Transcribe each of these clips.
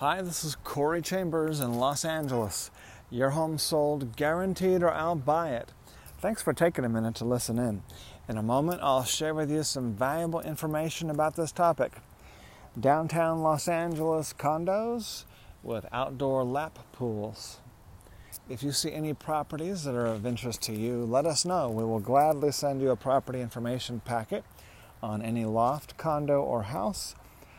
Hi, this is Corey Chambers in Los Angeles. Your home sold guaranteed or I'll buy it. Thanks for taking a minute to listen in. In a moment, I'll share with you some valuable information about this topic. Downtown Los Angeles condos with outdoor lap pools. If you see any properties that are of interest to you, let us know. We will gladly send you a property information packet on any loft, condo, or house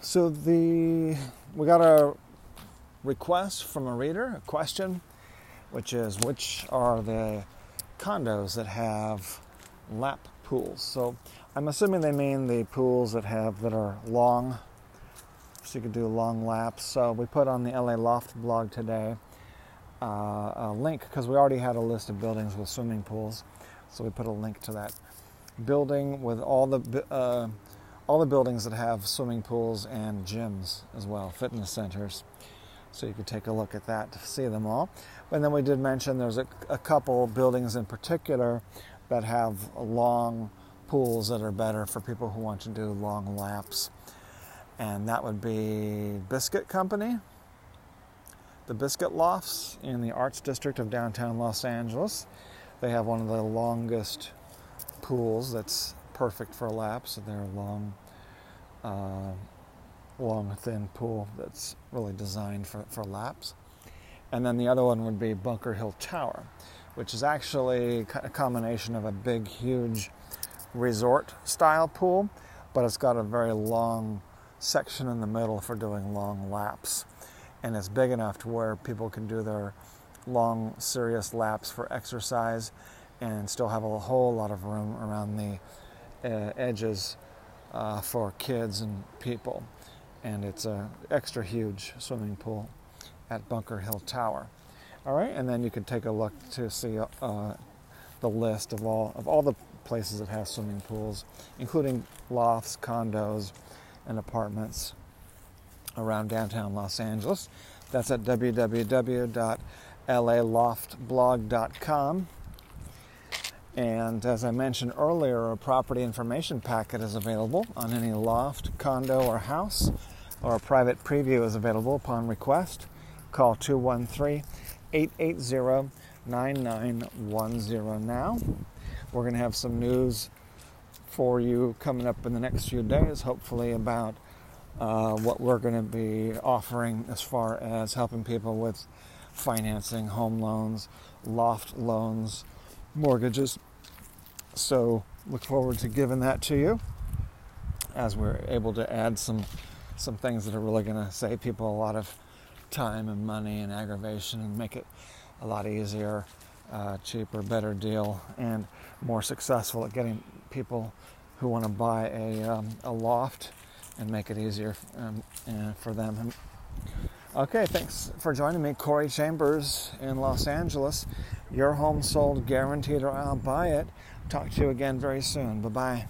So the we got a request from a reader, a question, which is which are the condos that have lap pools. So I'm assuming they mean the pools that have that are long, so you could do long laps. So we put on the LA Loft blog today uh, a link because we already had a list of buildings with swimming pools, so we put a link to that building with all the uh, all the buildings that have swimming pools and gyms as well, fitness centers. So you could take a look at that to see them all. And then we did mention there's a, a couple buildings in particular that have long pools that are better for people who want to do long laps. And that would be Biscuit Company, the Biscuit Lofts in the Arts District of downtown Los Angeles. They have one of the longest pools that's perfect for laps. They're long, uh, long, thin pool that's really designed for, for laps. And then the other one would be Bunker Hill Tower, which is actually a combination of a big, huge resort style pool, but it's got a very long section in the middle for doing long laps. And it's big enough to where people can do their long, serious laps for exercise and still have a whole lot of room around the edges uh, for kids and people. And it's an extra huge swimming pool at Bunker Hill Tower. All right, and then you can take a look to see uh, the list of all of all the places that have swimming pools, including lofts, condos, and apartments around downtown Los Angeles. That's at www.laloftblog.com. And as I mentioned earlier, a property information packet is available on any loft, condo, or house, or a private preview is available upon request. Call 213 880 9910 now. We're going to have some news for you coming up in the next few days, hopefully, about uh, what we're going to be offering as far as helping people with financing, home loans, loft loans, mortgages, so look forward to giving that to you as we're able to add some some things that are really going to save people a lot of time and money and aggravation and make it a lot easier, uh, cheaper, better deal, and more successful at getting people who want to buy a, um, a loft and make it easier um, for them. Okay, thanks for joining me, Corey Chambers in Los Angeles. Your home sold guaranteed or I'll buy it. Talk to you again very soon. Bye bye.